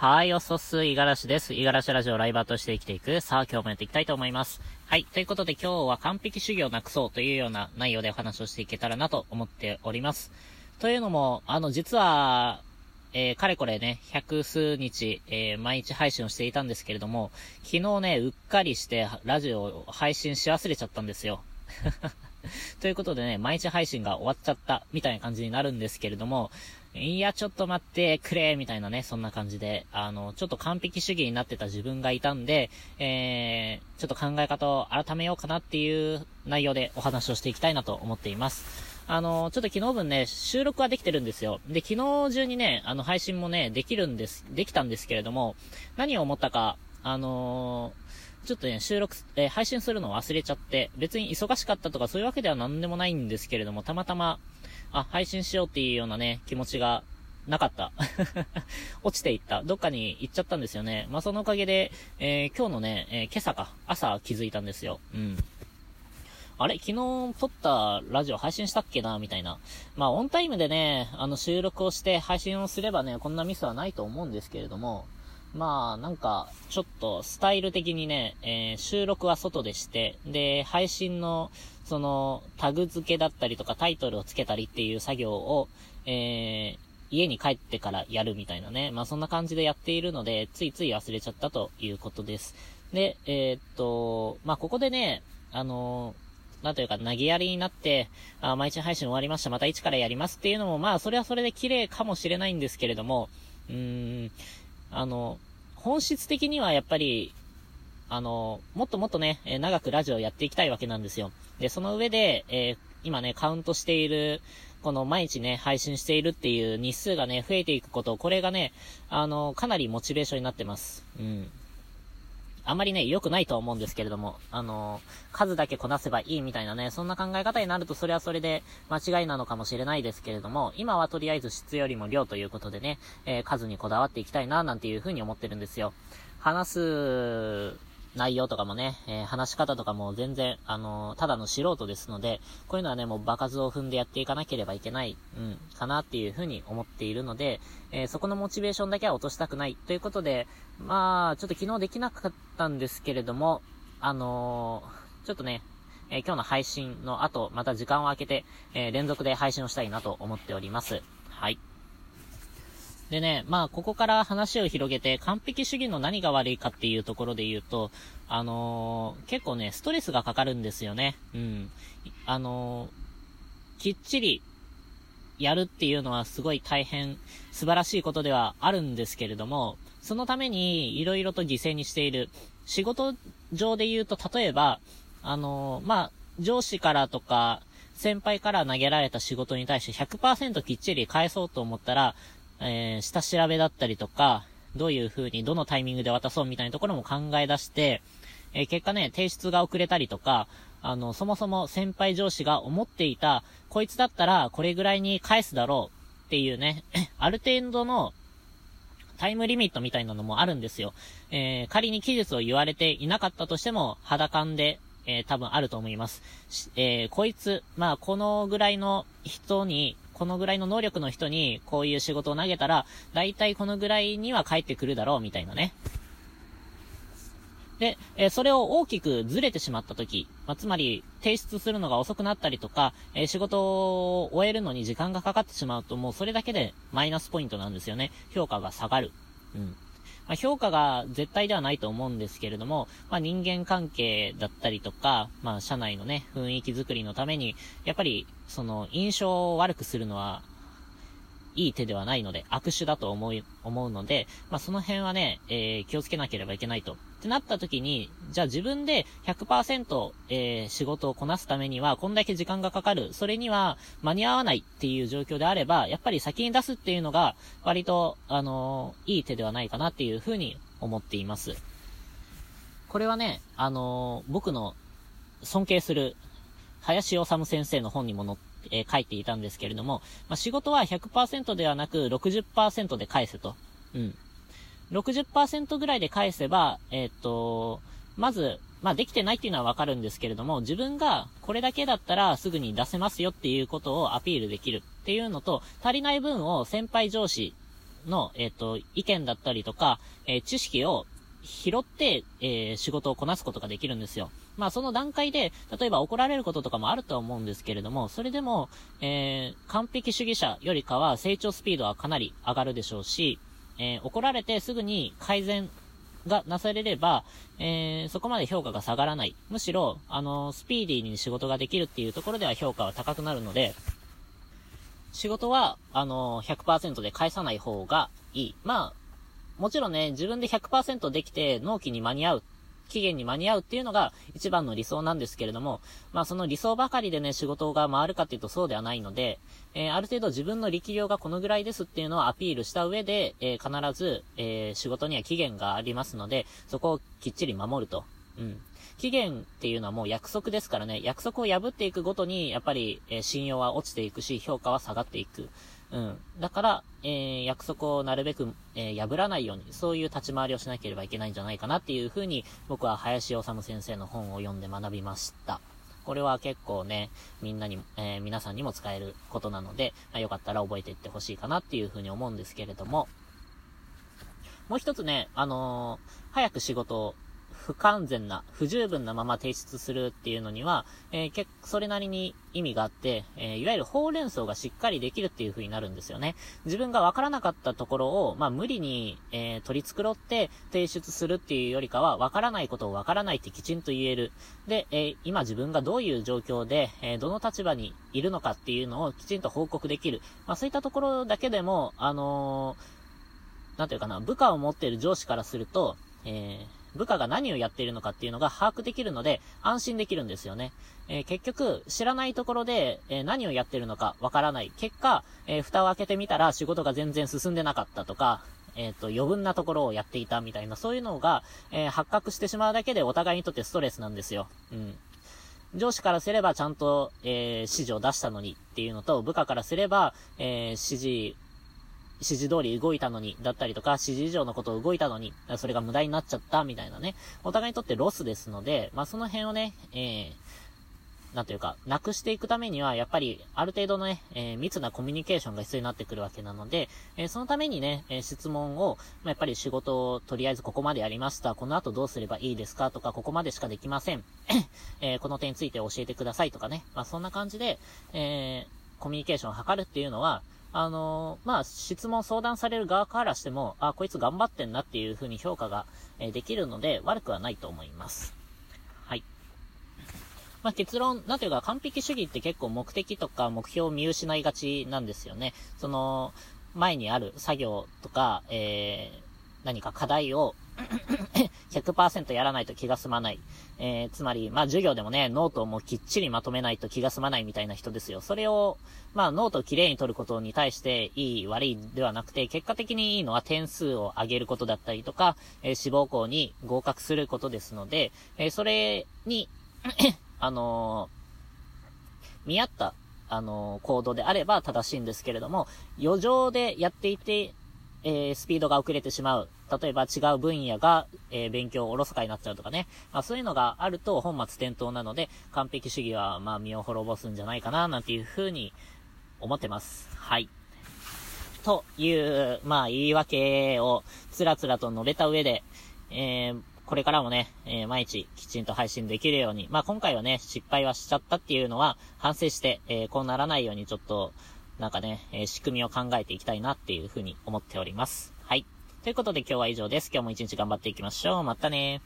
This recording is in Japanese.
はい、おそす、いがらしです。いがらしラジオライバーとして生きていく。さあ、今日もやっていきたいと思います。はい、ということで今日は完璧主義をなくそうというような内容でお話をしていけたらなと思っております。というのも、あの、実は、えー、かれこれね、百数日、えー、毎日配信をしていたんですけれども、昨日ね、うっかりしてラジオを配信し忘れちゃったんですよ。ということでね、毎日配信が終わっちゃった、みたいな感じになるんですけれども、いや、ちょっと待ってくれ、みたいなね、そんな感じで、あの、ちょっと完璧主義になってた自分がいたんで、えー、ちょっと考え方を改めようかなっていう内容でお話をしていきたいなと思っています。あの、ちょっと昨日分ね、収録はできてるんですよ。で、昨日中にね、あの、配信もね、できるんです、できたんですけれども、何を思ったか、あのー、ちょっとね、収録、えー、配信するのを忘れちゃって、別に忙しかったとかそういうわけでは何でもないんですけれども、たまたま、あ、配信しようっていうようなね、気持ちがなかった。落ちていった。どっかに行っちゃったんですよね。まあ、そのおかげで、えー、今日のね、えー、今朝か、朝気づいたんですよ。うん。あれ？昨日撮ったラジオ配信したっけな？みたいな。まあ、オンタイムでね、あの、収録をして配信をすればね、こんなミスはないと思うんですけれども、まあ、なんか、ちょっと、スタイル的にね、えー、収録は外でして、で、配信の、その、タグ付けだったりとか、タイトルを付けたりっていう作業を、えー、家に帰ってからやるみたいなね。まあ、そんな感じでやっているので、ついつい忘れちゃったということです。で、えー、っと、まあ、ここでね、あのなんというか、投げやりになって、あ、毎日配信終わりました、また一からやりますっていうのも、まあ、それはそれで綺麗かもしれないんですけれども、うーん、あの、本質的にはやっぱり、あの、もっともっとね、え長くラジオやっていきたいわけなんですよ。で、その上で、えー、今ね、カウントしている、この毎日ね、配信しているっていう日数がね、増えていくこと、これがね、あの、かなりモチベーションになってます。うん。あまりね、良くないと思うんですけれども、あの数だけこなせばいいみたいなね、そんな考え方になるとそれはそれで間違いなのかもしれないですけれども、今はとりあえず質よりも量ということでね、えー、数にこだわっていきたいな、なんていうふうに思ってるんですよ。話す内容とかもね、えー、話し方とかも全然、あのー、ただの素人ですので、こういうのはね、もう場数を踏んでやっていかなければいけない、うん、かなっていうふうに思っているので、えー、そこのモチベーションだけは落としたくない。ということで、まあ、ちょっと昨日できなかったんですけれども、あのちょっとね、え今日の配信の後、また時間を空けて、え連続で配信をしたいなと思っております。はい。でね、まあ、ここから話を広げて、完璧主義の何が悪いかっていうところで言うと、あのー、結構ね、ストレスがかかるんですよね。うん。あのー、きっちり、やるっていうのはすごい大変素晴らしいことではあるんですけれども、そのために色々と犠牲にしている。仕事上で言うと、例えば、あのー、まあ、上司からとか、先輩から投げられた仕事に対して100%きっちり返そうと思ったら、えー、下調べだったりとか、どういう風に、どのタイミングで渡そうみたいなところも考え出して、えー、結果ね、提出が遅れたりとか、あの、そもそも先輩上司が思っていた、こいつだったらこれぐらいに返すだろうっていうね、ある程度のタイムリミットみたいなのもあるんですよ。えー、仮に期日を言われていなかったとしても、肌感で、えー、多分あると思います。えー、こいつ、まあ、このぐらいの人にこのぐらいの能力の人にこういう仕事を投げたら、だいたいこのぐらいには帰ってくるだろう、みたいなね。で、え、それを大きくずれてしまった時、まあ、つまり、提出するのが遅くなったりとか、え、仕事を終えるのに時間がかかってしまうと、もうそれだけでマイナスポイントなんですよね。評価が下がる。うん。まあ、評価が絶対ではないと思うんですけれども、まあ、人間関係だったりとか、まあ、社内のね、雰囲気づくりのために、やっぱり、その、印象を悪くするのは、いい手ではないので、悪手だと思い、思うので、まあ、その辺はね、えー、気をつけなければいけないと。ってなった時に、じゃあ自分で100%、えー、仕事をこなすためには、こんだけ時間がかかる。それには間に合わないっていう状況であれば、やっぱり先に出すっていうのが、割と、あのー、いい手ではないかなっていうふうに思っています。これはね、あのー、僕の尊敬する、林修先生の本にも載って、えー、書いていたんですけれども、まあ、仕事は100%ではなく60%で返せと。うん。60%ぐらいで返せば、えっ、と、まず、まあ、できてないっていうのはわかるんですけれども、自分がこれだけだったらすぐに出せますよっていうことをアピールできるっていうのと、足りない分を先輩上司の、えっ、と、意見だったりとか、えー、知識を拾って、えー、仕事をこなすことができるんですよ。まあその段階で、例えば怒られることとかもあるとは思うんですけれども、それでも、えー、完璧主義者よりかは成長スピードはかなり上がるでしょうし、えー、怒られてすぐに改善がなされれば、えー、そこまで評価が下がらない。むしろ、あの、スピーディーに仕事ができるっていうところでは評価は高くなるので、仕事は、あの、100%で返さない方がいい。まあ、もちろんね、自分で100%できて納期に間に合う期限に間に合うっていうのが一番の理想なんですけれども、まあその理想ばかりでね、仕事が回るかっていうとそうではないので、えー、ある程度自分の力量がこのぐらいですっていうのをアピールした上で、えー、必ず、えー、仕事には期限がありますので、そこをきっちり守ると。うん。期限っていうのはもう約束ですからね、約束を破っていくごとに、やっぱり、え信用は落ちていくし、評価は下がっていく。うん。だから、えー、約束をなるべく、えー、破らないように、そういう立ち回りをしなければいけないんじゃないかなっていうふうに、僕は林修先生の本を読んで学びました。これは結構ね、みんなに、えー、皆さんにも使えることなので、まあ、よかったら覚えていってほしいかなっていうふうに思うんですけれども、もう一つね、あのー、早く仕事を不完全な、不十分なまま提出するっていうのには、えー、結それなりに意味があって、えー、いわゆるほうれん草がしっかりできるっていう風になるんですよね。自分がわからなかったところを、まあ、無理に、えー、取り繕って提出するっていうよりかは、わからないことをわからないってきちんと言える。で、えー、今自分がどういう状況で、えどの立場にいるのかっていうのをきちんと報告できる。まあ、そういったところだけでも、あのなんていうかな、部下を持っている上司からすると、えー、部下が何をやっているのかっていうのが把握できるので、安心できるんですよね。えー、結局、知らないところで、えー、何をやってるのかわからない。結果、えー、蓋を開けてみたら仕事が全然進んでなかったとか、えっ、と、余分なところをやっていたみたいな、そういうのが、え発覚してしまうだけでお互いにとってストレスなんですよ。うん。上司からすればちゃんと、え指示を出したのにっていうのと、部下からすれば、え指示指示通り動いたのに、だったりとか、指示以上のことを動いたのに、それが無駄になっちゃった、みたいなね。お互いにとってロスですので、まあ、その辺をね、えー、なんというか、なくしていくためには、やっぱり、ある程度のね、えー、密なコミュニケーションが必要になってくるわけなので、えー、そのためにね、えー、質問を、まあ、やっぱり仕事をとりあえずここまでやりました。この後どうすればいいですかとか、ここまでしかできません。えこの点について教えてくださいとかね。まあ、そんな感じで、えコミュニケーションを図るっていうのは、あの、まあ、質問相談される側からしても、あ、こいつ頑張ってんなっていう風に評価が、え、できるので、悪くはないと思います。はい。まあ、結論、なんていうか、完璧主義って結構目的とか目標を見失いがちなんですよね。その、前にある作業とか、えー、何か課題を 100%やらないと気が済まない。えー、つまり、まあ授業でもね、ノートをもうきっちりまとめないと気が済まないみたいな人ですよ。それを、まあノートをきれいに取ることに対していい悪いではなくて、結果的にいいのは点数を上げることだったりとか、えー、志望校に合格することですので、えー、それに あの、見合った、あのー、行動であれば正しいんですけれども、余剰でやっていて、えー、スピードが遅れてしまう。例えば違う分野が、えー、勉強をおろそかになっちゃうとかね。まあそういうのがあると本末転倒なので、完璧主義はまあ身を滅ぼすんじゃないかな、なんていうふうに思ってます。はい。という、まあ言い訳をつらつらと述べた上で、えー、これからもね、えー、毎日きちんと配信できるように、まあ今回はね、失敗はしちゃったっていうのは反省して、えー、こうならないようにちょっと、なんかね、えー、仕組みを考えていきたいなっていうふうに思っております。はい。ということで今日は以上です。今日も一日頑張っていきましょう。またね